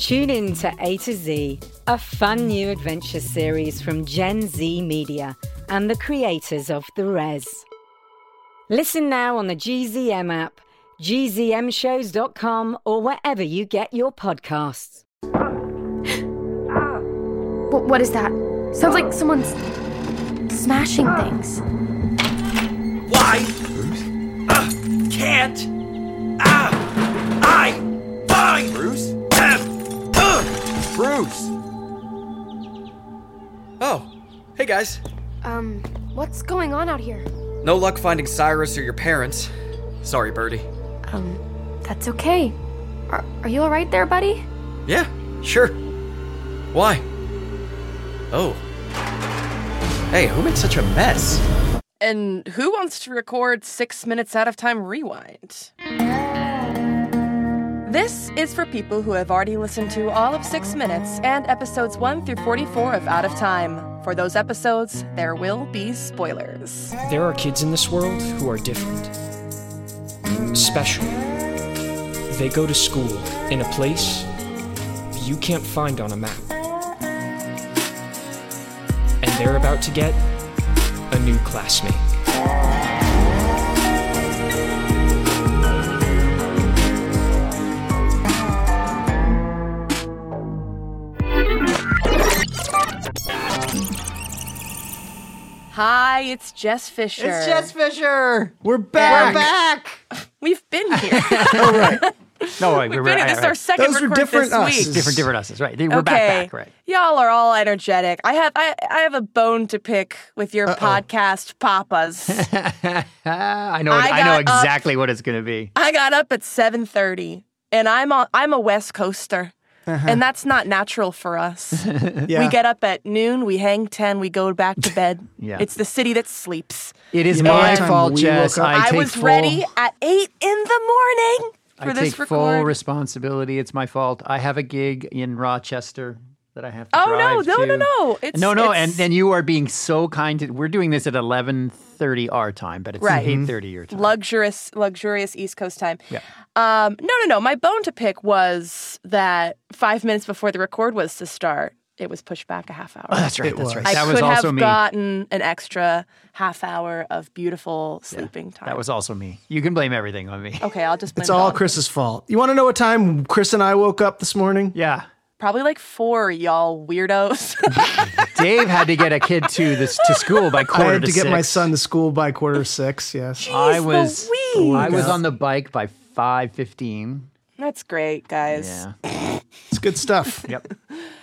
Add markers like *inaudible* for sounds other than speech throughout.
Tune in to A to Z, a fun new adventure series from Gen Z Media and the creators of The Res. Listen now on the GZM app, gzmshows.com, or wherever you get your podcasts. *gasps* Wh- what is that? Sounds like someone's smashing things. Why? Ah, can't. Ah, I find Bruce? them. Ugh. Bruce! Oh, hey guys. Um, what's going on out here? No luck finding Cyrus or your parents. Sorry, Birdie. Um, that's okay. Are, are you alright there, buddy? Yeah, sure. Why? Oh. Hey, who made such a mess? And who wants to record six minutes out of time rewind? This is for people who have already listened to all of Six Minutes and episodes 1 through 44 of Out of Time. For those episodes, there will be spoilers. There are kids in this world who are different. Special. They go to school in a place you can't find on a map. And they're about to get a new classmate. Hi, it's Jess Fisher. It's Jess Fisher. We're back. We're back. *laughs* We've been *laughs* here. No, wait, We've we're been here. right, This is our second Those were record different this us's. week. Different, different us's. Right. We're okay. back, back. Right. Y'all are all energetic. I have I, I have a bone to pick with your podcast papas. *laughs* I know. I I, know got up- exactly what it's going to be. I got up at 7:30 and I'm a, I'm a West Coaster. Uh-huh. And that's not natural for us. *laughs* We get up at noon, we hang 10, we go back to bed. *laughs* Yeah. It's the city that sleeps. It is You my fault, Jess. I, I, was full, ready at 8 in the morning for I this take record. full responsibility. It's my fault. I have a gig in Rochester that I have to oh drive no, no, no, to. no. It's no, no, it's- and and you are being so kind. To, we're doing this at eleven thirty our time, but it's Right. eight thirty your time. luxurious luxurious east coast time Yeah. um no no no my bone to pick was that five minutes before the record was to start it was pushed back a half hour Oh, that's right. It that's was. right. i that could was also have me. gotten an extra half hour of beautiful sleeping time That was also me. You can blame everything on me. okay i'll just blame It's it all on- Chris's fault. You want to know what time Chris and I woke up this morning? Yeah. Probably like four y'all weirdos *laughs* Dave had to get a kid to this to school by I quarter had to, get six. my son to school by quarter six. Yes. I was Louise. I was on the bike by five fifteen. that's great guys Yeah. *laughs* It's good stuff. Yep.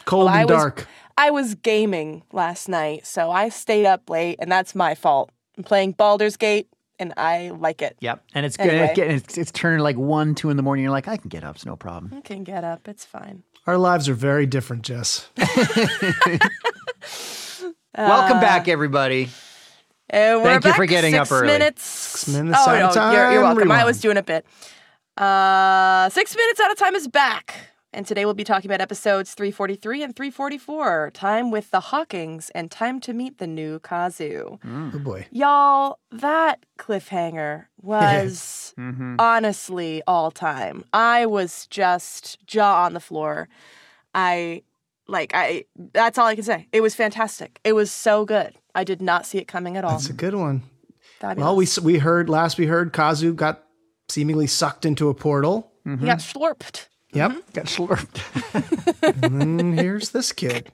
Cold Well, I and was- dark. I was gaming last night, so I stayed up late, and that's my fault. I'm playing Baldur's Gate, and I like it. Yep. And it's good. Anyway. It's, getting- it's, it's turning like one, two in the morning. You're like, I can get up. It's no problem. I can get up. It's fine. Our lives are very different, Jess. *laughs* Welcome back, everybody. And we're Thank you for getting six up early. Minutes. Six minutes oh, out of no, You're, you're time, welcome. I was doing a bit. Uh, six minutes out of time is back. And today we'll be talking about episodes 343 and 344 Time with the Hawkings and Time to Meet the New Kazu. Oh boy. Y'all, that cliffhanger *laughs* was Mm-hmm. honestly all time. I was just jaw on the floor. I like I that's all I can say. It was fantastic. It was so good. I did not see it coming at all. That's a good one. Fabulous. Well, we we heard last we heard Kazu got seemingly sucked into a portal. he got slurped. Yep. Got slurped. *laughs* and here's this kid.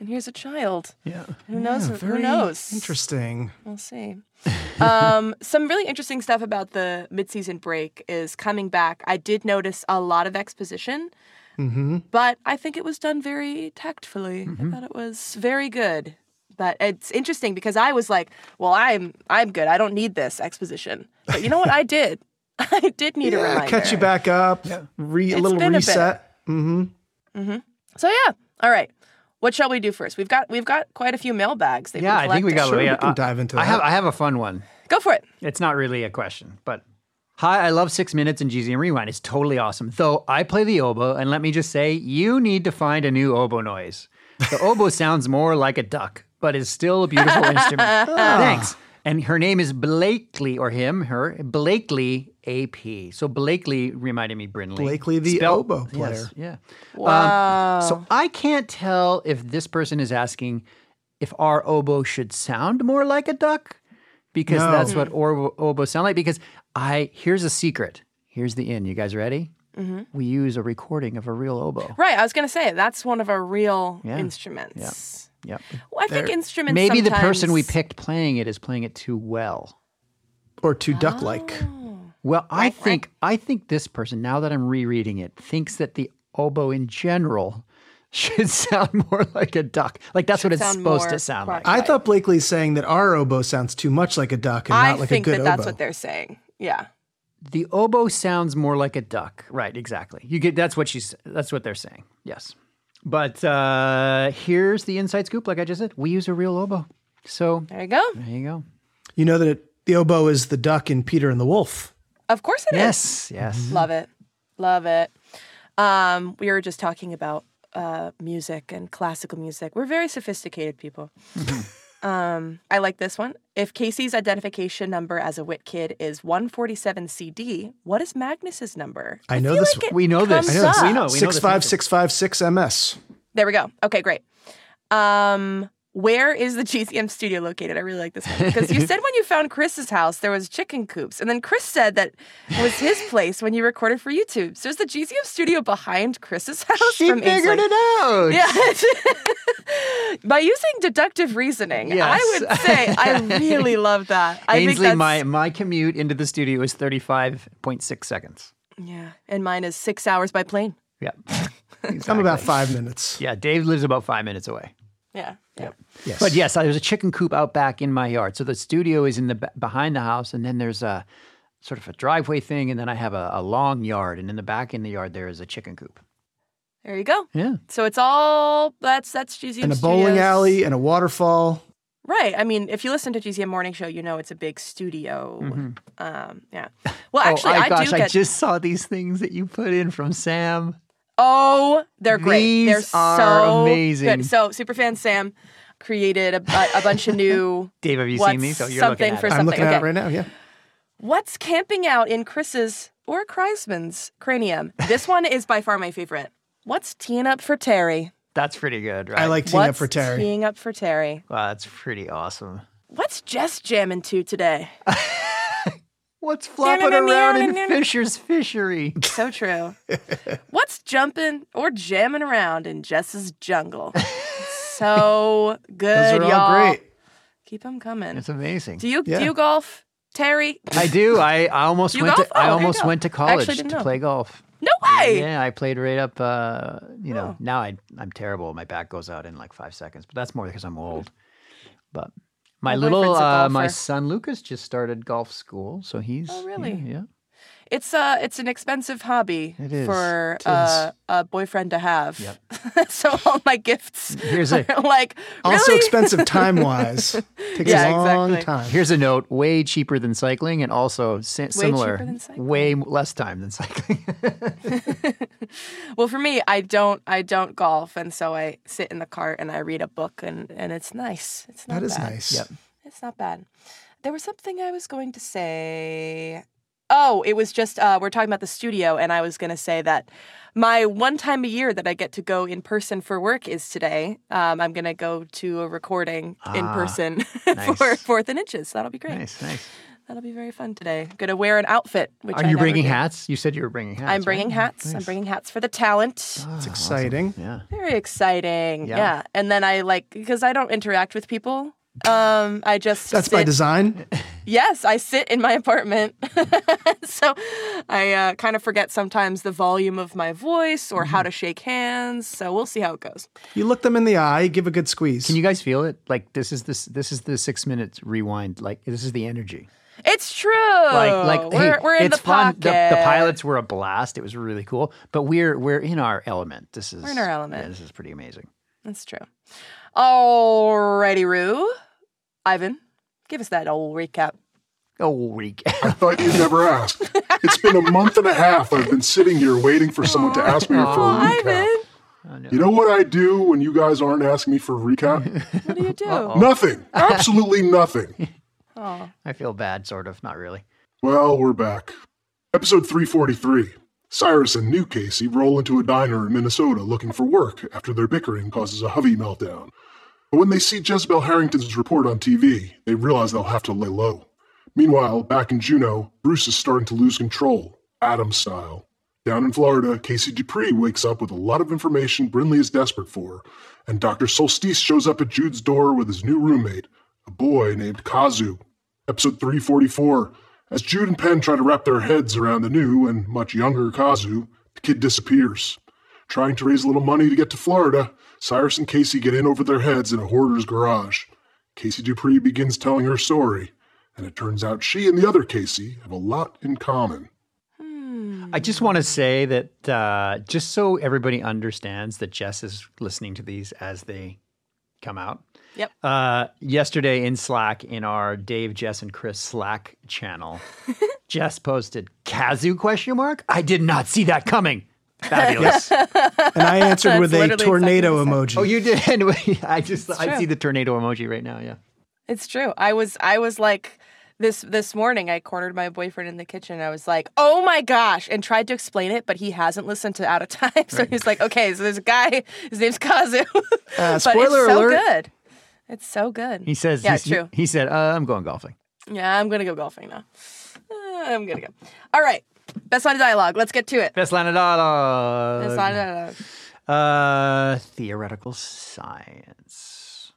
And here's a child. yeah. Who knows? Yeah, who knows? Interesting. We'll see. *laughs* um, some really interesting stuff about the midseason break is coming back. I did notice a lot of exposition, Mm-hmm. but I think it was done very tactfully. I thought it was very good. But it's interesting because I was like, "Well, I'm I'm good. I don't need this exposition." But you know what? I did. *laughs* I did need a Yeah, reminder. catch you back up. Re, a It's little been a bit. reset. Mm-hmm. So yeah. All right. What shall we do first? We've got we've got quite a few mailbags. They've Yeah, I think we got. collecting. Sure, we yeah, can I- dive into I have. that. I have a fun one. Go for it. It's not really a question, but hi, I love six minutes in GZM Rewind. It's totally awesome. Though I play the oboe, and let me just say, you need to find a new oboe noise. The *laughs* oboe sounds more like a duck, but is still a beautiful *laughs* instrument. Thanks. And her name is Blakely, or him, her, Blakely AP. So Blakely reminded me Brinley. Blakely, the Spelled- oboe yes, player. yeah. Wow. So I can't tell if this person is asking if our oboe should sound more like a duck because No. that's what or- oboes sound like. Because I here's a secret. Here's the in. You guys ready? Mm-hmm. We use a recording of a real oboe. right. I was gonna say that's one of our real Yeah. instruments. Yep. Well, I think instruments. Maybe the person we picked playing it is playing it too well. Or too duck like. Well, I think I think this person, now that I'm rereading it, thinks that the oboe in general *laughs* should sound more like a duck. Like that's what it's supposed to sound like. I thought Blakely's saying that our oboe sounds too much like a duck and I not like think a good that that's what they're saying. Yeah. The oboe sounds more like a duck. Right, exactly. You get that's what she's that's what they're saying. Yes. But uh here's the inside scoop like I just said. We use a real oboe. So There you go. there you go. you know that it, the oboe is the duck in Peter and the Wolf. Of course it is. Yes, yes. Love it. Love it. Um, we were just talking about uh, music and classical music. We're very sophisticated people. *laughs* um, I like this one. If Casey's identification number as a wit kid is 147 CD, what is Magnus's number? I know this like We know this. comes I know this. We up. know. We know Six this five answer. six five six MS. There we go. Okay, great. Um, where is the GZM studio located? I really like this one because you said *laughs* when you found Chris's house there was chicken coops, and then Chris said that was his *laughs* place when you recorded for YouTube. So is the GZM studio behind Chris's house? She from figured Ainsley? it out. Yeah. *laughs* By using deductive reasoning, I would say I really love that. I think Ainsley, that's my my commute into the studio is 35.6 seconds. yeah, and mine is six hours by plane. Yeah. I'm about five minutes. Yeah, Dave lives about five minutes away. Yeah, yeah. Yes. But yes, there's a chicken coop out back in my yard. So the studio is in the behind the house, and then there's a sort of a driveway thing, and then I have a, a long yard, and in the back in the yard there is a chicken coop. There you go. Yeah. So it's all that's that's GZM and a bowling Studios. alley and a waterfall. Right. I mean, if you listen to GZM Morning Show, you know it's a big studio. Um, yeah. Well, Oh, actually, I, I, gosh, do I get. just saw these things that you put in from Sam. Oh, they're great. These they're are so amazing. Good. So, superfan Sam created a, a, a bunch of new. *laughs* Dave, have you seen these? Oh, you're something looking at for it. I'm something? looking at it right now. Yeah. What's camping out in Chris's or Kreizman's cranium? This one is by far my favorite. What's teeing up for Tarry? That's pretty good, right? I like teeing What's up for Tarry. teeing up for Tarry? Wow, that's pretty awesome. What's Jess jamming to today? *laughs* What's flopping around in Fisher's fishery? *laughs* So true. *laughs* What's jumping or jamming around in Jess's jungle? *laughs* so good, Those are y'all. great. Keep them coming. It's amazing. Do you Yeah. do you golf, Tarry? I do. I, I almost You went golf? to Oh, I there you almost go. went to actually college didn't to know. play golf. No way. Yeah, I played right up. Uh, you know, Oh. now I I'm terrible. My back goes out in like five seconds, but that's more because I'm old. But my, My little uh, my son Lucas just started golf school, so he's Oh, really? yeah, yeah. It's uh it's an expensive hobby It is. for It uh, a boyfriend to have. *laughs* so all my gifts Here's *laughs* a- are like Also expensive *laughs* time wise. Takes Yeah, a long exactly. time. Here's a note: way cheaper than cycling, and also si- similar, cheaper than way less time than cycling. Well, for me, I don't I don't golf, and so I sit in the cart and I read a book, and and it's nice. It's not That is bad. nice. Yep. It's not bad. There was something I was going to say. Oh, it was just uh, we're talking about the studio, and I was going to say that my one time a year that I get to go in person for work is today. Um, I'm going to go to a recording in Ah, person *laughs* for. Fourth and Inches. That'll be great. nice, nice. That'll be very fun today. I'm Going to wear an outfit. Which Are I you bringing do. hats? You said you were bringing hats. I'm right? bringing hats. I'm bringing hats for the talent. Ah, It's awesome. exciting. Yeah. Very exciting. Yeah. Yeah. And then I like because I don't interact with people. Um, I just That's by design. Yes, I sit in my apartment, *laughs* so I uh, kind of forget sometimes the volume of my voice or Mm-hmm. how to shake hands. So we'll see how it goes. You look them in the eye, give a good squeeze. Can you guys feel it? Like this is this this is the six minutes rewind. Like this is the energy. It's true. Like, like we're, hey, we're in it's the fun. pocket. The, the pilots were a blast. It was really cool. But we're we're in our element. This is We're in our element. yeah, this is pretty amazing. That's true. Alrighty, Roo. Ivan, give us that old recap. Oh, recap. I thought you'd never ask. It's been a month and a half I've been sitting here waiting for someone to ask me for a recap. Ivan, You know what I do when you guys aren't asking me for a recap? what do you do? Nothing. *laughs* Absolutely nothing. Oh, I feel bad, sort of. Not really. Well, we're back. Episode 343. Cyrus and new Casey roll into a diner in Minnesota looking for work after their bickering causes a Hovey meltdown. But when they see Jezebel Harrington's report on TV, they realize they'll have to lay low. Meanwhile, back in Juneau, Bruce is starting to lose control, Adam style. Down in Florida, Casey Dupree wakes up with a lot of information Brinley is desperate for, and Dr. Solstice shows up at Jude's door with his new roommate, a boy named Kazu. Episode 344. As Jude and Penn try to wrap their heads around the new and much younger Kazu, the kid disappears. Trying to raise a little money to get to Florida, Cyrus and Casey get in over their heads in a hoarder's garage. Casey Dupree begins telling her story, and it turns out she and the other Casey have a lot in common. I just want to say that uh, just so everybody understands that Jess is listening to these as they come out. Yep. Uh, yesterday in Slack, in our Dave, Jess, and Chris Slack channel, *laughs* Jess posted "Kazoo?" question mark. I did not see that coming. *laughs* Fabulous. And I answered with a tornado emoji. oh, you did. Anyway, *laughs* I just I true. see the tornado emoji right now. Yeah. it's true. I was, I was like, this this morning. I cornered my boyfriend in the kitchen. I was like, "Oh my gosh!" and tried to explain it, but he hasn't listened to Out of Time. *laughs* So he's like, "Okay, so there's a guy. His name's Kazu." Uh, but it's spoiler so alert. good. It's so good. He says. "Yeah, he's- it's true." He said, uh, "I'm going golfing." Yeah, I'm gonna go golfing now. Uh, I'm gonna go. All right, best line of dialogue. Let's get to it. Best line of dialogue. Best line of dialogue. Uh, theoretical science.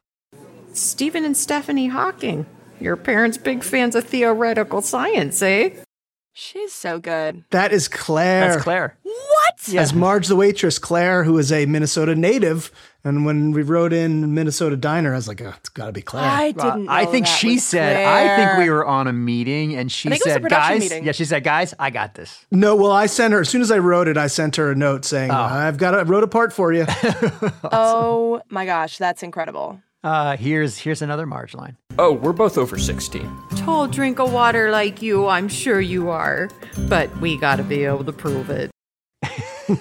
Stephen and Stephanie Hawking. Your parents big fans of theoretical science, eh? She's so good. That is Claire. That's Claire. What? As Marge the waitress, Claire, who is a Minnesota native. And when we wrote in Minnesota Diner, I was like, oh, it's got to be Claire. I didn't. I know think that she was said, I think we were on a meeting and she I think it was a said, guys, meeting. yeah, she said, guys, I got this. no, well, I sent her, as soon as I wrote it, I sent her a note saying, I've got a, wrote a part for you. *laughs* Oh my gosh, that's incredible. Uh, here's here's another Marge line. Oh, we're both over 16. Tall drink of water like you, I'm sure you are. But we gotta be able to prove it.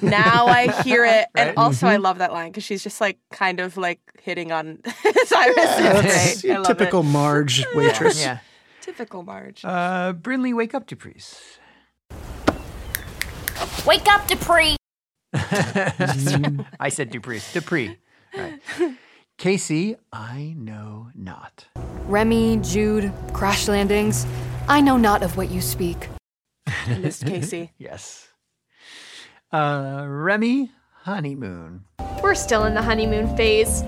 Now I hear it, and also Mm-hmm. I love that line because she's just like kind of like hitting on *laughs* Cyrus. That's It's great. I love typical it. Marge *laughs* waitress. Yeah. typical Marge. Uh, Brinley, wake up, Duprees. Wake up, Dupree! *laughs* I said Duprees. Dupree. Right. Casey, I know not. Remy, Jude, crash landings. I know not of what you speak. Miss Casey. Yes. Uh, Remy, honeymoon. We're still in the honeymoon phase.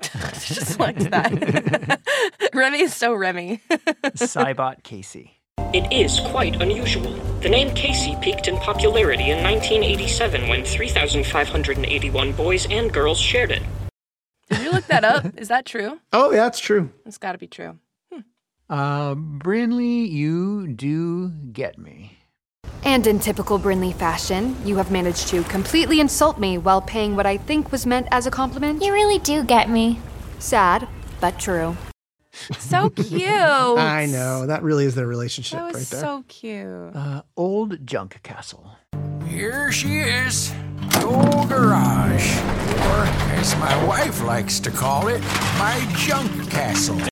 *laughs* just liked that. *laughs* Remy is so Remy. *laughs* Cybot Casey. It is quite unusual. The name Casey peaked in popularity in 1987 when 3,581 boys and girls shared it. Did you look that up? Is that true? Oh, yeah, it's true. It's got to be true. Uh, Brinley, you do get me. And in typical Brinley fashion, you have managed to completely insult me while paying what I think was meant as a compliment. You really do get me. Sad, but true. So *laughs* cute. I know. That really is their relationship That was right there. so cute. Uh, old Junk Castle. Here she is, the old garage. Or, as my wife likes to call it, my junk castle. *laughs*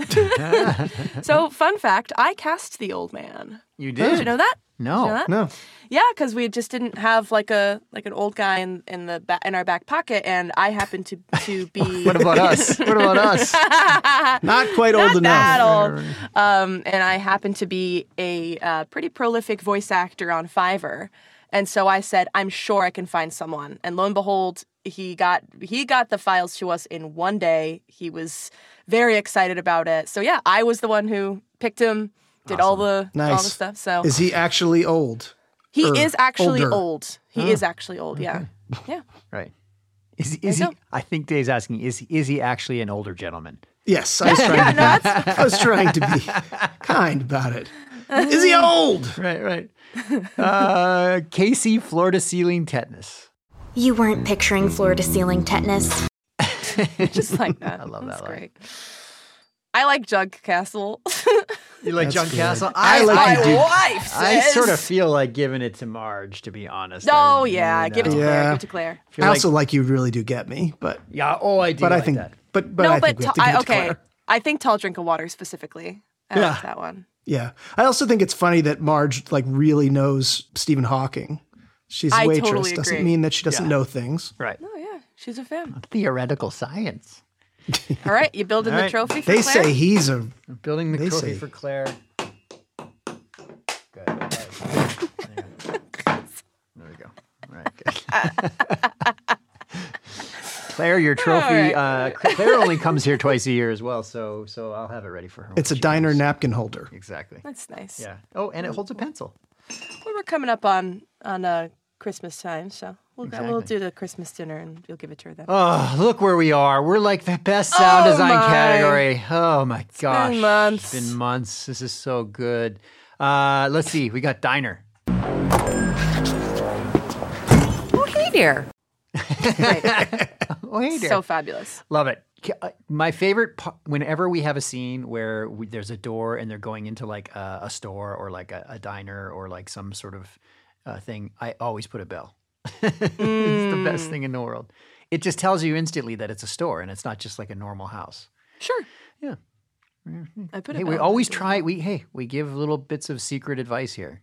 *laughs* So, fun fact I cast the old man. You Did Did you know that? No. You know? No. Yeah, because we just didn't have like a like an old guy in in the ba- in our back pocket, and I happened to to *laughs* be. What about us? *laughs* What about us? *laughs* Not quite Not old enough. that old. Um, and I happened to be a uh, pretty prolific voice actor on Fiverr, and so I said, "I'm sure I can find someone." And lo and behold, he got he got the files to us in one day. He was very excited about it. So yeah, I was the one who picked him, did all the all the stuff. So Is he actually old? he or is actually older? old. He Oh, is actually old. Yeah, yeah. *laughs* Right. Is, is you he? I think Dave's asking, is, is he actually an older gentleman? Yes, I *laughs* was trying to be, *laughs* I was trying to be kind about it. Is he old? Right, right. Uh, Casey, floor to ceiling tetanus. You weren't picturing floor to ceiling tetanus. Just like that. I love that. great. I like Jug Castle. *laughs* You like That's Junk good. Castle? I like my you do- wife I says. sort of feel like giving it to Marge, to be honest. Oh I- yeah, you give it to. Claire. Yeah. Give it to Claire. Feel I like- also like you really do get me, but yeah. Oh, I do. but I think that. but but no, I but think we have to ta- give I, okay. I think Tall Drink of Water specifically. I Yeah. like that one. Yeah. I also think it's funny that Marge like really knows Stephen Hawking. She's a waitress. totally doesn't mean that she doesn't Yeah. know things. Right. Oh yeah, she's a fan. Theoretical science. *laughs* All right, you building All the right. trophy for They Claire? say he's a I'm building the They trophy say- for Claire. Good. All right. There we go. All right. Good. *laughs* Claire, your trophy. Uh, Claire only comes here twice a year as well, so so I'll have it ready for her. it's a she diner comes. napkin holder. Exactly. That's nice. Yeah. Oh, and it holds a pencil. Well, we're coming up on on uh, Christmas time, so we'll we'll do the Christmas dinner and you'll give it to her then. Oh, look where we are. We're like the best sound Oh design my. category. Oh my gosh. been months. It's been months. This is so good. Uh, let's see. We got diner. Oh, hey there. *laughs* Oh, hey there. so fabulous. Love it. Uh, My favorite, pa- whenever we have a scene where we, there's a door and they're going into like a, a store or like a, a diner or like some sort of uh, thing, I always put a bell. *laughs* it's the best Mm. thing in the world. It just tells you instantly that it's a store and it's not just like a normal house. Sure. Yeah. I put Hey, it. we always try. We hey, we give little bits of secret advice here.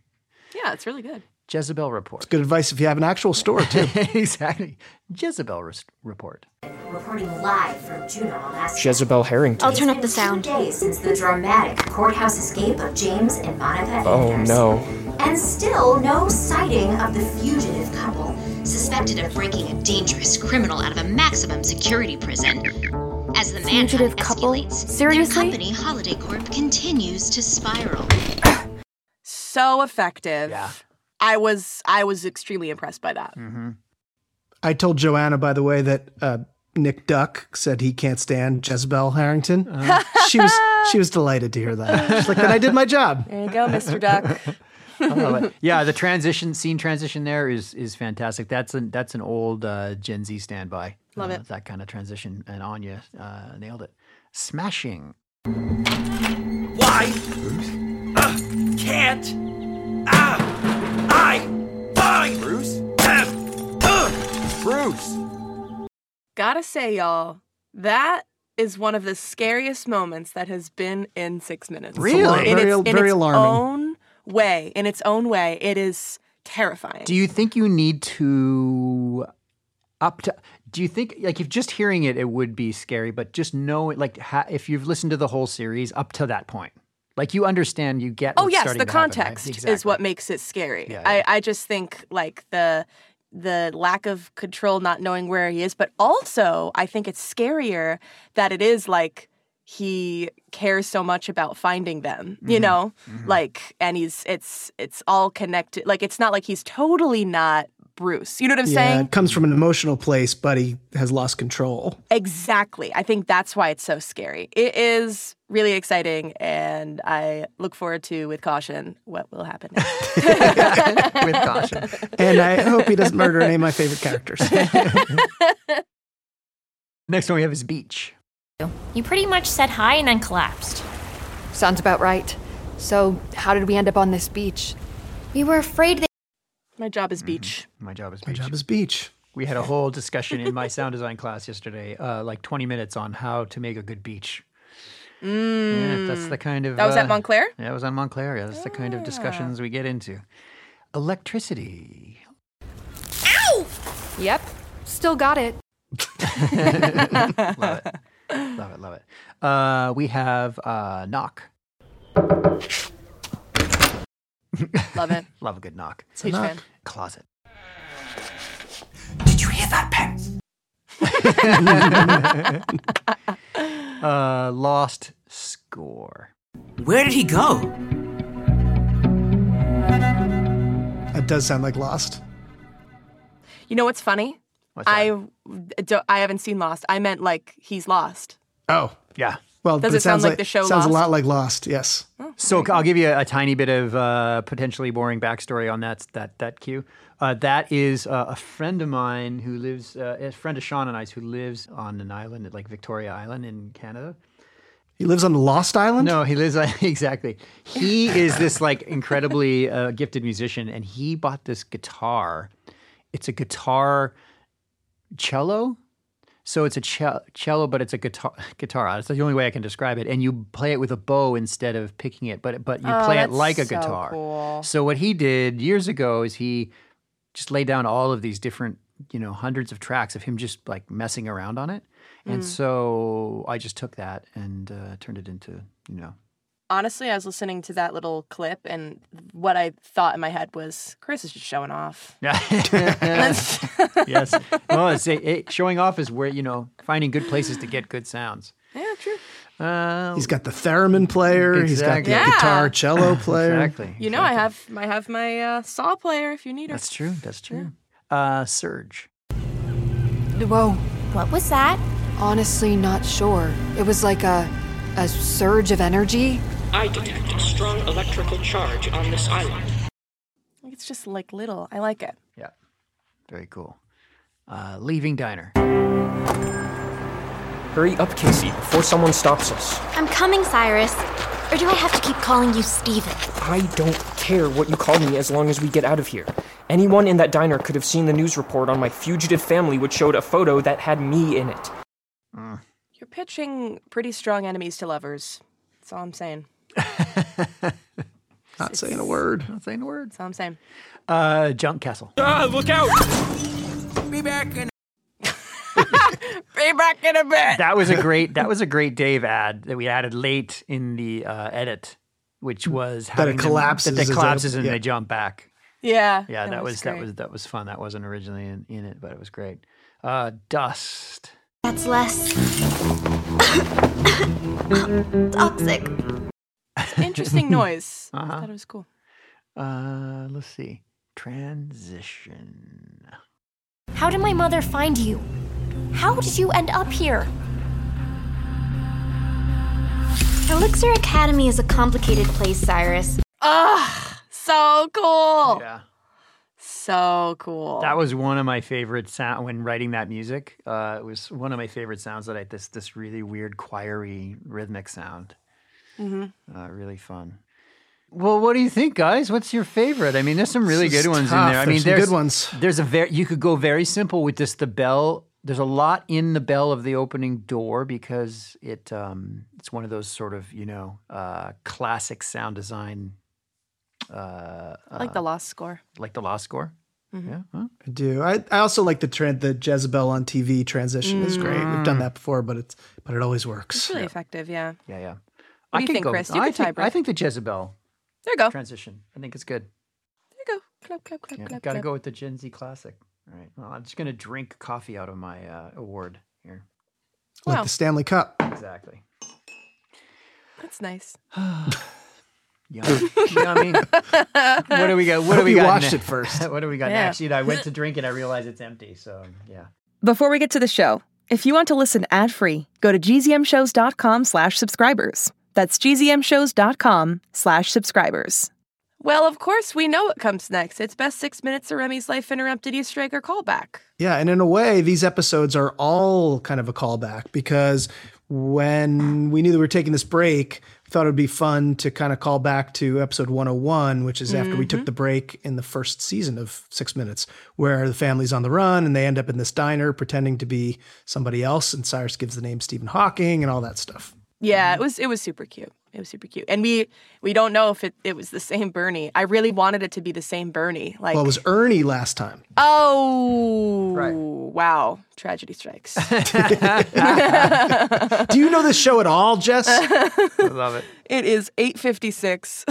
Yeah, it's really good. Jezebel report. It's good advice if you have an actual store too. *laughs* exactly. Jezebel res- report. Reporting live from Juneau, Alaska. Jezebel Harrington. I'll turn up the sound. Two days since the dramatic courthouse escape of James and Monica Oh Anders. no. And still no sighting of the fugitive couple, suspected of breaking a dangerous criminal out of a maximum security prison. As the manhunt Fugitive couple? escalates, Seriously? their company, Holiday Corp, continues to spiral. So effective. Yeah. I was I was extremely impressed by that. Mm-hmm. I told Joanna, by the way, that uh, Nick Duck said he can't stand Jezebel Harrington. she was she was delighted to hear that. She's like, "Then I did my job." There you go, Mr. Duck. *laughs* *laughs* I. Yeah, the transition scene transition there is is fantastic. That's an that's an old uh, Gen Z standby. Love Uh, it. That kind of transition, and Anya uh, nailed it. Smashing. Why? Uh, can't. Ah! I find Bruce? them. Uh, Bruce! Gotta say, y'all, that is one of the scariest moments that has been in six minutes. Really? In Very- its, in very its alarming. own way, in its own way, it is terrifying. Do you think you need to up to? Do you think like if just hearing it, it would be scary, but just know it, like ha, if you've listened to the whole series up to that point, like you understand, you get. oh yes, starting the to happen, right? context is what makes it scary. Yeah, I, I just think like the the lack of control, not knowing where he is, but also I think it's scarier that it is like he cares so much about finding them, you Mhm. know? Mhm. Like and he's it's it's all connected. Like it's not like he's totally not Bruce. You know what I'm yeah, saying? it comes from an emotional place, but he has lost control. Exactly. I think that's why it's so scary. It is really exciting, and I look forward to, with caution, what will happen next. *laughs* with caution. *laughs* And I hope he doesn't murder any of my favorite characters. *laughs* Next one we have is beach. You pretty much said hi and then collapsed. Sounds about right. So, how did we end up on this beach? We were afraid that. My job is beach. My job is beach. My job is beach. We had a whole discussion in *laughs* my sound design class yesterday, uh, like 20 minutes on how to make a good beach. Yeah, that's the kind of. Mm. That was at uh, Montclair? Yeah, it was on Montclair. Yeah, that's the kind of discussions we get into. Electricity. Ow! Yep. Still got it. *laughs* love it. Love it. Love it. Uh, we have uh, knock. Love it. *laughs* Love a good knock. It's Huge fan. Closet. Did you hear that, Penn? *laughs* uh, lost score. Where did he go? That does sound like Lost. You know what's funny? What's? I, don't- I haven't seen Lost. I meant like he's lost. Oh, Yeah. Well, Does but it sound sounds like the show Sounds a lot like Lost. Yes. So I'll give you a, a tiny bit of uh, potentially boring backstory on that that that cue. Uh, that is uh, a friend of mine who lives, uh, a friend of Sean and I's who lives on an island, like Victoria Island in Canada. He lives on Lost Island. No, he lives on *laughs* exactly. He is this like incredibly uh, gifted musician, and he bought this guitar. It's a guitar cello. So it's a ce- cello, but it's a guitar. Guitar. That's the only way I can describe it. And you play it with a bow instead of picking it, but but you Oh, play it like a so guitar. cool. So what he did years ago is he just laid down all of these different, you know, hundreds of tracks of him just like messing around on it. And Mm. so I just took that and uh, turned it into, you know, Honestly, I was listening to that little clip, and what I thought in my head was, Chris is just showing off. *laughs* *laughs* yes. *laughs* Well, it's it, showing off is where you know finding good places to get good sounds. Yeah, true. Uh, He's got the theremin player. He's got the Yeah. guitar cello player. Exactly. You know, I have I have my uh, saw player if you need her. That's true. That's true. Uh, Surge. Whoa. What was that? Honestly, not sure. It was like a a surge of energy. I detect a strong electrical charge on this island. It's just like little. I like it. Yeah. Very cool. Uh, leaving diner. Hurry up, Casey, before someone stops us. I'm coming, Cyrus. Or do I have to keep calling you Steven? I don't care what you call me as long as we get out of here. Anyone in that diner could have seen the news report on my fugitive family, which showed a photo that had me in it. Mm. You're pitching pretty strong enemies to lovers. That's all I'm saying. *laughs* Not saying a word. Not saying a word. That's all I'm saying. Uh, Junk Castle. Ah, look out! Be back in. *laughs* Be back in a bit. That was a great. That was a great Dave ad that we added late in the uh, edit, which was That it having them- collapses That it they- collapses and yeah. they jump back. Yeah. Yeah, that, was, that was that was fun. That wasn't originally in, in it, but it was great. Uh, Dust. That's less. *coughs* toxic. Interesting *laughs* noise. I Uh-huh. thought it was cool. Uh, let's see. Transition. How did my mother find you? How did you end up here? Elixir Academy is a complicated place, Cyrus. Ugh, so cool. Yeah. So cool. That was one of my favorite sound when writing that music. Uh, it was one of my favorite sounds that I this this really weird choiry rhythmic sound. Mhm. Uh, really fun. Well, what do you think, guys? What's your favorite? I mean, there's some really This is good ones tough. in there. I There's mean, some there's good ones. There's a very you could go very simple with just the bell. There's a lot in the bell of the opening door because it um, it's one of those sort of you know uh, classic sound design. Uh, I like the uh, lost score. like the lost score. Mhm. Yeah. Huh? I do. I, I also like the trend the Jezebel on TV transition is great. We've done that before, but it's but it always works. It's really effective, yeah. Yeah, yeah. What do you think, go- Chris? You I could think, tie I think the Jezebel There you go. transition. I think it's good. There you go. Clap, clap, clap, Yeah, clap. got to go with the Gen Z classic. All right. Well, I'm just gonna drink coffee out of my uh, award here. Like Wow. the Stanley Cup. Exactly. That's nice. *sighs* Yum. Yummy. *laughs* What do we got? What Hope do we you got? watched ne- it first. *laughs* what do we got Yeah. next? You know, I went to drink and I realized it's empty. So yeah. Before we get to the show, if you want to listen ad-free, go to gzmshows.com slash subscribers. That's gzmshows.com slash subscribers. Well, of course, we know what comes next. It's best six minutes of Remy's life interrupted Easter egg or callback. Yeah, and in a way, these episodes are all kind of a callback because when we knew that we were taking this break, we thought it would be fun to kind of call back to episode 101, which is after we took mm-hmm. the break in the first season of Six Minutes, where the family's on the run and they end up in this diner pretending to be somebody else, and Cyrus gives the name Stephen Hawking and all that stuff. Yeah, mm-hmm. it was it was super cute. It was super cute. And we we don't know if it, it was the same Bernie. I really wanted it to be the same Bernie. Like well, it was Ernie last time. Oh right. wow. Tragedy strikes. *laughs* *laughs* Do you know this show at all, Jess? I love it. it is 856.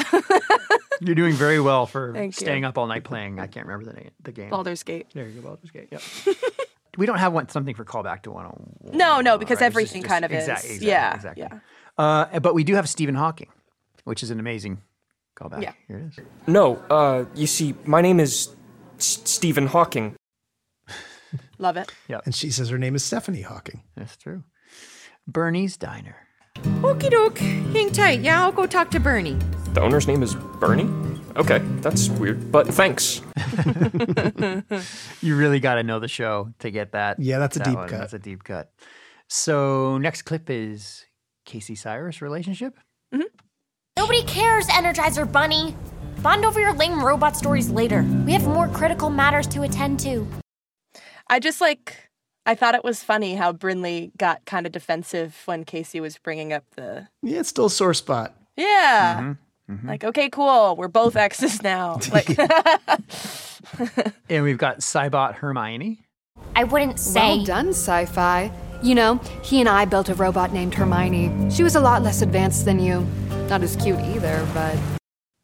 *laughs* You're doing very well for Thank you. staying up all night playing. I can't remember the name, the game. Baldur's Gate. There you go, Baldur's Gate. Yep. We don't have one something for callback to 101. No, no, because Right, everything just- kind of exact- is. exactly, yeah. exactly. Yeah. Uh, but we do have Stephen Hawking, which is an amazing callback. Yeah. Here it is. No, uh, you see, my name is S- Stephen Hawking. *laughs* Love it. Yep. And she says her name is Stephanie Hawking. That's true. Bernie's Diner. Okie doke. Hang tight. Yeah, I'll go talk to Bernie. The owner's name is Bernie? Okay, that's weird, but thanks. *laughs* You really got to know the show to get that. Yeah, that's a that deep one. cut. That's a deep cut. So next clip is Casey Cyrus relationship. Mm-hmm. Nobody cares, Energizer Bunny. Bond over your lame robot stories later. We have more critical matters to attend to. I just like I thought it was funny how Brinley got kind of defensive when Casey was bringing up the Yeah, it's still a sore spot. yeah. Mm-hmm. Like, okay, cool. We're both exes now. *laughs* Like, And we've got Cybot Hermione. I wouldn't say. Well done, sci fi. You know, he and I built a robot named Hermione. She was a lot less advanced than you. Not as cute either, but.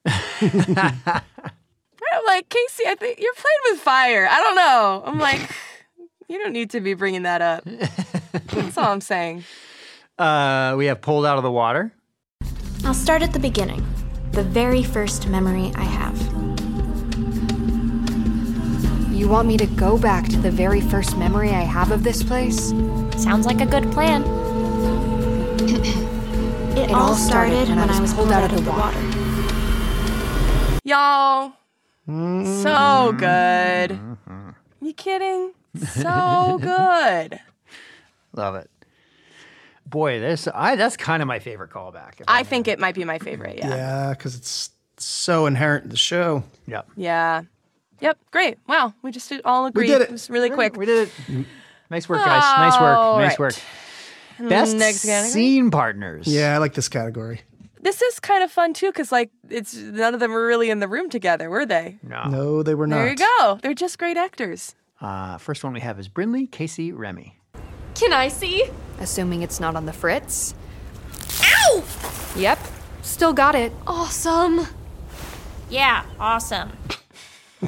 *laughs* I'm like, Casey, I think you're playing with fire. I don't know. I'm like, you don't need to be bringing that up. That's all I'm saying. Uh, we have pulled out of the water. I'll start at the beginning. The very first memory I have. You want me to go back to the very first memory I have of this place? Sounds like a good plan. *clears throat* It, all started when I was pulled out of the water. Y'all, so mm-hmm. good. You kidding? So *laughs* good. Love it. Boy, this I that's kind of my favorite callback. if I think it might be my favorite. Yeah. Yeah, because it's so inherent in the show. Yep. Yeah. Yep. Great. Wow. We just did all agree. did it. It was really quick. We did it. Nice work, guys. Nice work. All Nice right. work. Best Next category. scene partners. Yeah, I like this category. This is kind of fun too, because like it's none of them were really in the room together, were they? No. No, they were not. There you go. They're just great actors. Uh, first one we have is Brinley, Casey, Remy. Can I see? Assuming it's not on the fritz. Ow! Yep. Still got it. Awesome. Yeah, awesome.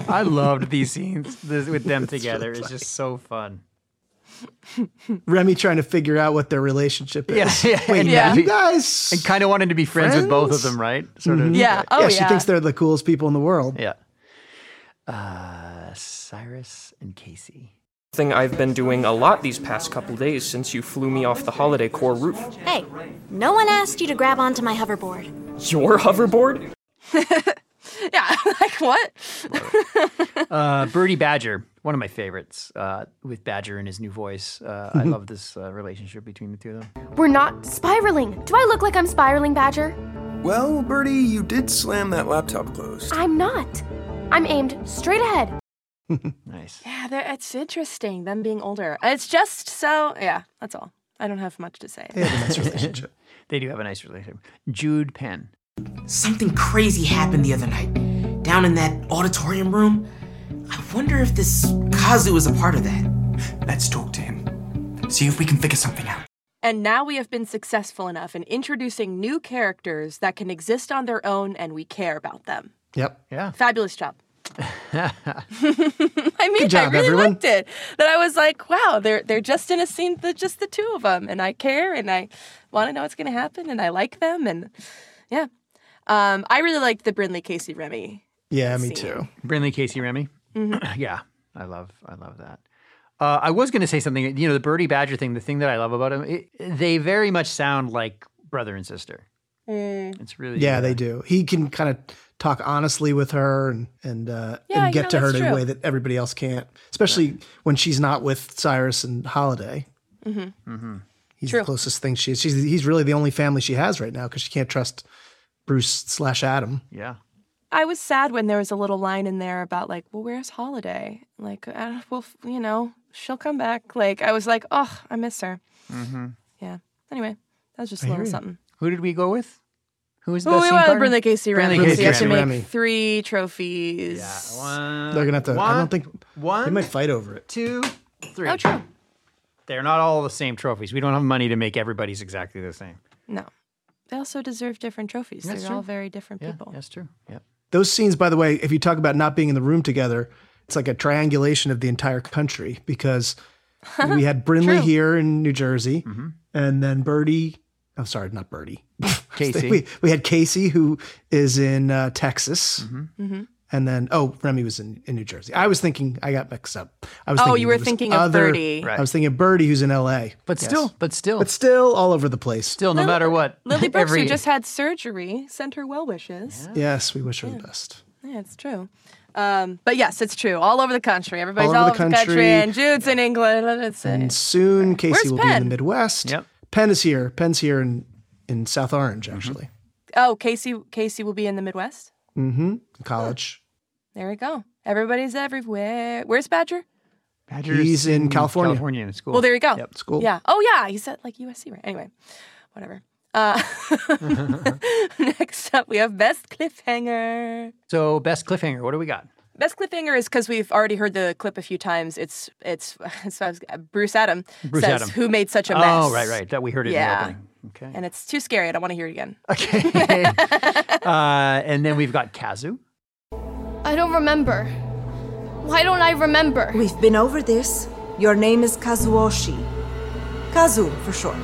I loved these scenes this, with them together. It's just so fun. Remy trying to figure out what their relationship is. Yeah, yeah, Wait, yeah. you guys. And kind of wanted to be friends, with both of them, right? Sort of. Mhm. Yeah. Oh, yeah, she yeah. thinks they're the coolest people in the world. Yeah. Uh, Cyrus and Casey. Thing I've been doing a lot these past couple days since you flew me off the Holiday Corp roof. Hey, no one asked you to grab onto my hoverboard. Your hoverboard? *laughs* Yeah. *laughs* like what? *laughs* Uh, Birdie Badger, one of my favorites, uh, with Badger and his new voice. Uh, I love this uh, relationship between the two of them. We're not spiraling. Do I look like I'm spiraling, Badger? Well, Birdie, you did slam that laptop closed. I'm not. I'm aimed straight ahead. *laughs* Nice. Yeah, they're- it's interesting them being older. It's just so yeah. That's all. I don't have much to say. They have a nice *laughs* relationship. They do have a nice relationship. Jude Penn. Something crazy happened the other night. Down in that auditorium room. I wonder if this Kazu is a part of that. Let's talk to him. See if we can figure something out. And now we have been successful enough in introducing new characters that can exist on their own and we care about them. Yep. Yeah. Fabulous job. *laughs* I mean, job, I really everyone. liked it. That I was like, wow, they're they're just in a scene, the, just the two of them, and I care, and I want to know what's going to happen, and I like them, and yeah, um, I really liked the Brinley Casey Remy. Yeah, me too. Brinley, Casey, Remy. Mhm. *clears throat* yeah, I love, I love that. Uh, I was going to say something. You know, the Birdie Badger thing. The thing that I love about them, it, they very much sound like brother and sister. Mm. It's really Yeah, uh, they do. He can kind of talk honestly with her and and uh, Yeah, and you get know, to her that's in a way that everybody else can't, especially when she's not with Cyrus and Holiday. Mm-hmm. Mm-hmm. He's True. the closest thing she is. She's he's really the only family she has right now because she can't trust Bruce slash Adam. Yeah. I was sad when there was a little line in there about like, well, where's Holiday? Like, uh, well, you know, she'll come back. Like, I was like, oh, I miss her. Mm-hmm. Yeah. Anyway, that was just I a hear little you. something. Who did we go with? Who was the Well, best we scene went with partner? Brinley Casey Remy. Brinley so you have to make Remy. three trophies. Yeah. One, They're gonna have to. I don't think one, they might fight over it. two, three. Oh, true. They're not all the same trophies. We don't have money to make everybody's exactly the same. No. They also deserve different trophies. That's They're true. all very different Yeah, people. that's true. Yep. Those scenes, by the way, if you talk about not being in the room together, it's like a triangulation of the entire country because *laughs* we had Brinley True. here in New Jersey, Mm-hmm. and then Birdie. I'm sorry, not Birdie. *laughs* Casey. we, we had Casey, who is in uh, Texas, Mm-hmm. Mm-hmm. And then, oh, Remy was in, in New Jersey. I was thinking, I got mixed up. I was Oh, thinking you were it was thinking of other- Birdie. I was thinking of Birdie, who's in LA. But Yes. still, but still, but still all over the place. still, no matter what. *laughs* Lily Brooks, every- who just had surgery, sent her well wishes. Yes, we wish her the best. Yeah, it's true. Um, but yes, it's true. All over the country. Everybody's All all, over the over the country. country. And Jude's in England. And it's And soon Casey Where's will be in the Midwest. Yep. Penn is here. Penn's here in, in South Orange, Mm-hmm. actually. oh, Casey. Casey will be in the Midwest. Mm-hmm. College. There we go. Everybody's everywhere. Where's Badger? Badger's He's in California. California in school. Well, there you go. Yep. School. Yeah. Oh, yeah. He's at like USC, right? Anyway, whatever. Uh, *laughs* *laughs* next up, we have best cliffhanger. So, best cliffhanger. What do we got? Best cliffhanger is because we've already heard the clip a few times. It's it's *laughs* so I was, Bruce Adam Bruce says Adam. who made such a mess. Oh, right, right. That we heard it yeah. in the opening. Okay. And it's too scary. I don't want to hear it again. *laughs* Okay. *laughs* uh, and then we've got Kazu. I don't remember. Why don't I remember? We've been over this. Your name is Kazuoshi. Kazu for short.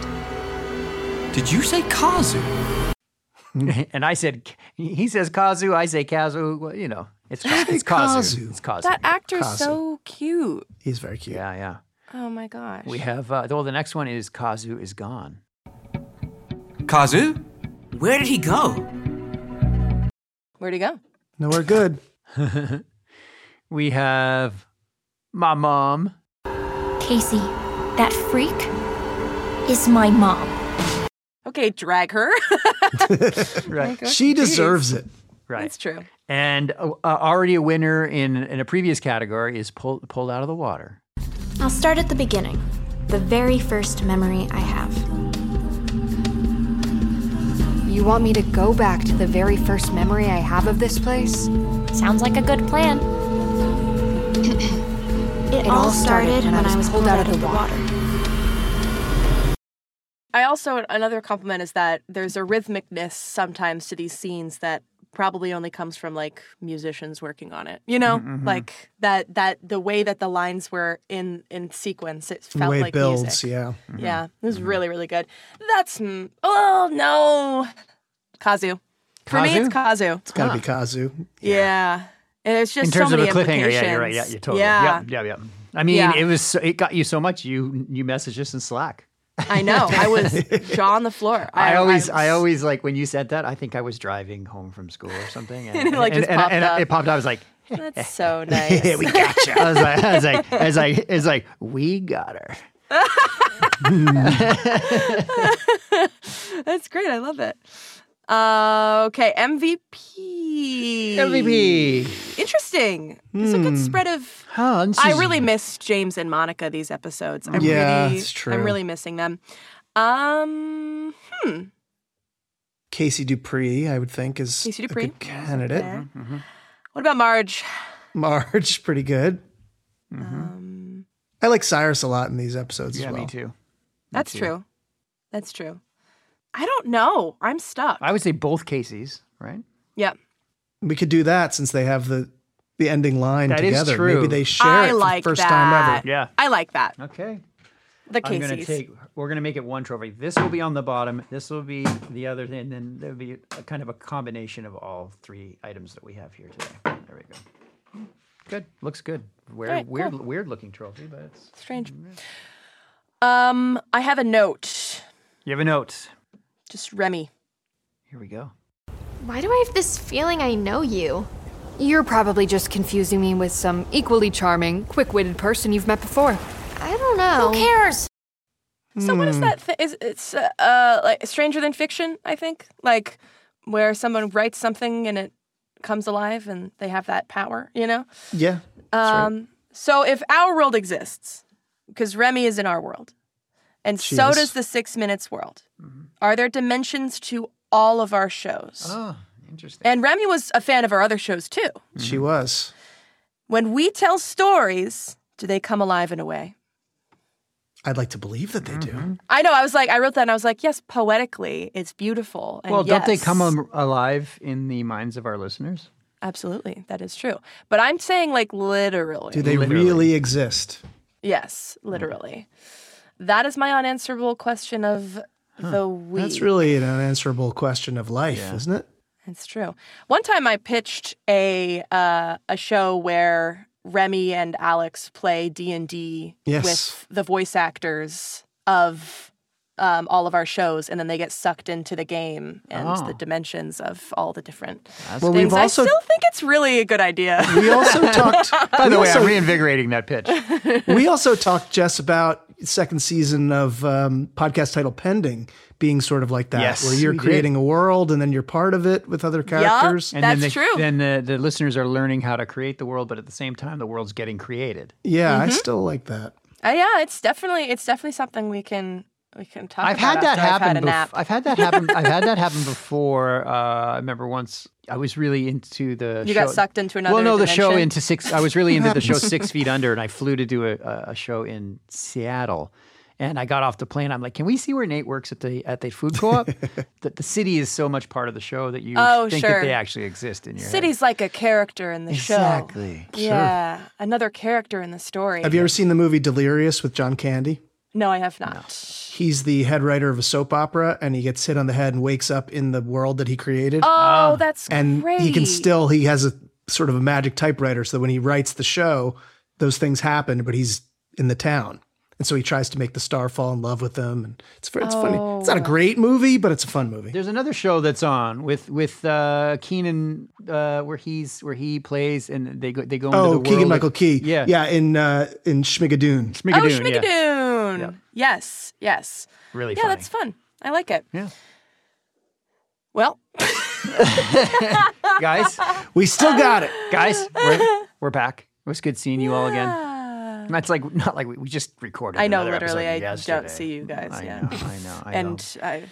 Did you say Kazu? and I said, he says Kazu, I say Kazu. Well, you know, it's, it's *laughs* Kazu. Kazu. It's Kazu. That actor's Kazu. so cute. He's very cute. Yeah, yeah. Oh my gosh. We have, uh, well, the next one is Kazu is gone. Kazu? Where did he go? Where'd he go? Nowhere good. *laughs* we have my mom. Casey, that freak is my mom. Okay, drag her. *laughs* Right. She deserves it. Right. That's true. And uh, uh, already a winner in, in a previous category is pulled pulled out of the water. I'll start at the beginning. The very first memory I have. You want me to go back to the very first memory I have of this place? Sounds like a good plan. *clears throat* It, all started when I was pulled out of the water. I also another compliment is that there's a rhythmicness sometimes to these scenes that probably only comes from like musicians working on it. You know, Mhm. like that that the way that the lines were in in sequence, it The felt way it like builds, music. yeah. Yeah, mm-hmm, it was mm-hmm. really really good. That's oh no, Kazu. For me, it's Kazu. It's got to be Kazu. Yeah. And it's just in terms so of many a cliffhanger, yeah, you're right. Yeah, implications. you're totally. Yeah. Yeah, yeah, yeah. I mean, Yeah. it was it got you so much. You you messaged us in Slack. I know. I was *laughs* jaw on the floor. I, always, was- I, always like when you said that. I think I was driving home from school or something, And *laughs* it, like, just and, popped and up. it popped up. I was like, *laughs* That's so nice. we got you. I was like, I was like, I was like, it's like we got her. That's great. I love it. Uh, okay, MVP. MVP. Interesting. It's a good Hmm. spread of. Huh, this I is- really miss James and Monica these episodes. I'm Yeah, really, it's true. I'm really missing them. Um, hmm. Casey Dupree, I would think, is Casey a good candidate. Okay. What about Marge? Marge, *laughs* pretty good. Um, I like Cyrus a lot in these episodes Yeah, as well. me too. that's true. That's true. I don't know. I'm stuck. I would say both Casey's, right? Yeah. We could do that since they have the the ending line That is together. true. Maybe they share I it for like the first that. time ever. Yeah. I like that. Okay. The I'm gonna take. We're gonna make it one trophy. This will be on the bottom. This will be the other thing. And then there'll be a kind of a combination of all three items that we have here today. There we go. Good. Looks good. Weird, All right, weird, cool. weird looking trophy, but it's. Strange. Um, I have a note. You have a note. Just Remy. Here we go. Why do I have this feeling I know you? You're probably just confusing me with some equally charming, quick witted person you've met before. I don't know. Who cares? So what is Hmm. that? Th- is it's uh, uh like Stranger Than Fiction? I think like where someone writes something and it comes alive and they have that power. You know. Yeah. that's right. Um. So if our world exists, because Remy is in our world, and She so does the Six Minutes world, mm-hmm. are there dimensions to all of our shows? Oh, interesting. And Remy was a fan of our other shows too. Mm-hmm. She was. When we tell stories, do they come alive in a way? I'd like to believe that they do. Mm-hmm. I know. I was like, I wrote that, and I was like, yes, poetically, it's beautiful. And well, don't they come alive in the minds of our listeners? Absolutely, that is true. But I'm saying like literally. Do they Literally. really exist? Yes, literally. That is my unanswerable question of the week. That's really an unanswerable question of life, isn't it? It's true. One time I pitched a uh, a show where Remy and Alex play D and D with the voice actors of um, all of our shows, and then they get sucked into the game and Oh. the dimensions of all the different Well, things. we've also- I still think it's really a good idea. We also *laughs* talked. By the way, also- I'm reinvigorating that pitch. *laughs* we also talked, Jess, about second season of um, podcast title Pending being sort of like that, Yes, where you're we did. creating a world and then you're part of it with other characters. and then the, Then the, the listeners are learning how to create the world, but at the same time, the world's getting created. Yeah, I Mhm. still like that. Uh, yeah, it's definitely it's definitely something we can we can talk I've about. had that after I've happen. had bef- I've had that happen. I've had that *laughs* happen before. Uh, I remember once I was really into the. You show. got sucked into another Well, no, the show into six. I was really *laughs* into the show Six Feet Under, and I flew to do a, a- a show in Seattle. And I got off the plane. I'm like, "Can we see where Nate works at the at the food co-op?" *laughs* the, the city is so much part of the show that you Oh, think sure. that they actually exist in your head. City's like a character in the Exactly. show. Sure. Yeah, another character in the story. Have you ever seen the movie Delirious with John Candy? No, I have not. He's the head writer of a soap opera, and he gets hit on the head and wakes up in the world that he created. Oh, that's great. and great. he can still he has a sort of a magic typewriter, so that when he writes the show, those things happen, but he's in the town. And so he tries to make the star fall in love with them, and it's it's funny. It's not a Oh. great movie, but it's a fun movie. There's another show that's on with with uh, Keenan uh, where he's where he plays and they go they go into the Oh, world Keegan of- Michael Key. Yeah, yeah, in uh, in Schmigadoon. Oh, Schmigadoon, yeah. Schmigadoon. Yes, yes. Really Yeah, funny. that's fun. I like it. Yeah. Well, *laughs* guys. We still got it, guys. We're, we're back. It was good seeing you all again. That's like not like we, we just recorded. I know, another literally, I yesterday. don't see you guys. I yeah, know, I know, I and I,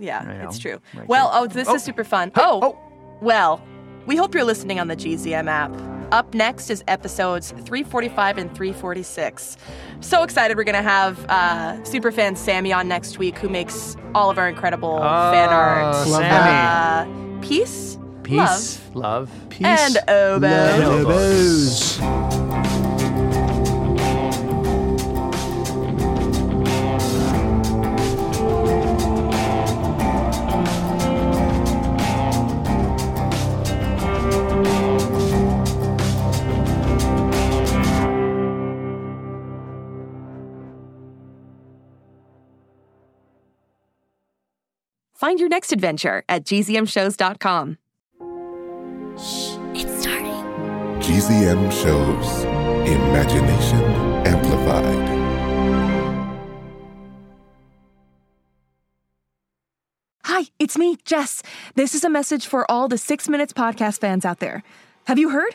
yeah, I know. it's true. Right well, there. oh, this Oh. is super fun. Oh, oh, well, we hope you're listening on the GZM app. Up next is episodes 345 and 346. So excited! We're gonna have uh, superfan Sammy on next week, who makes all of our incredible fan art. Oh, Sammy. Uh, peace, Peace, love, love, Peace, and oboe. And oboes. Find your next adventure at gzmshows.com. It's starting. GZM shows Imagination Amplified. Hi, it's me, Jess. This is a message for all the Six Minutes podcast fans out there. Have you heard?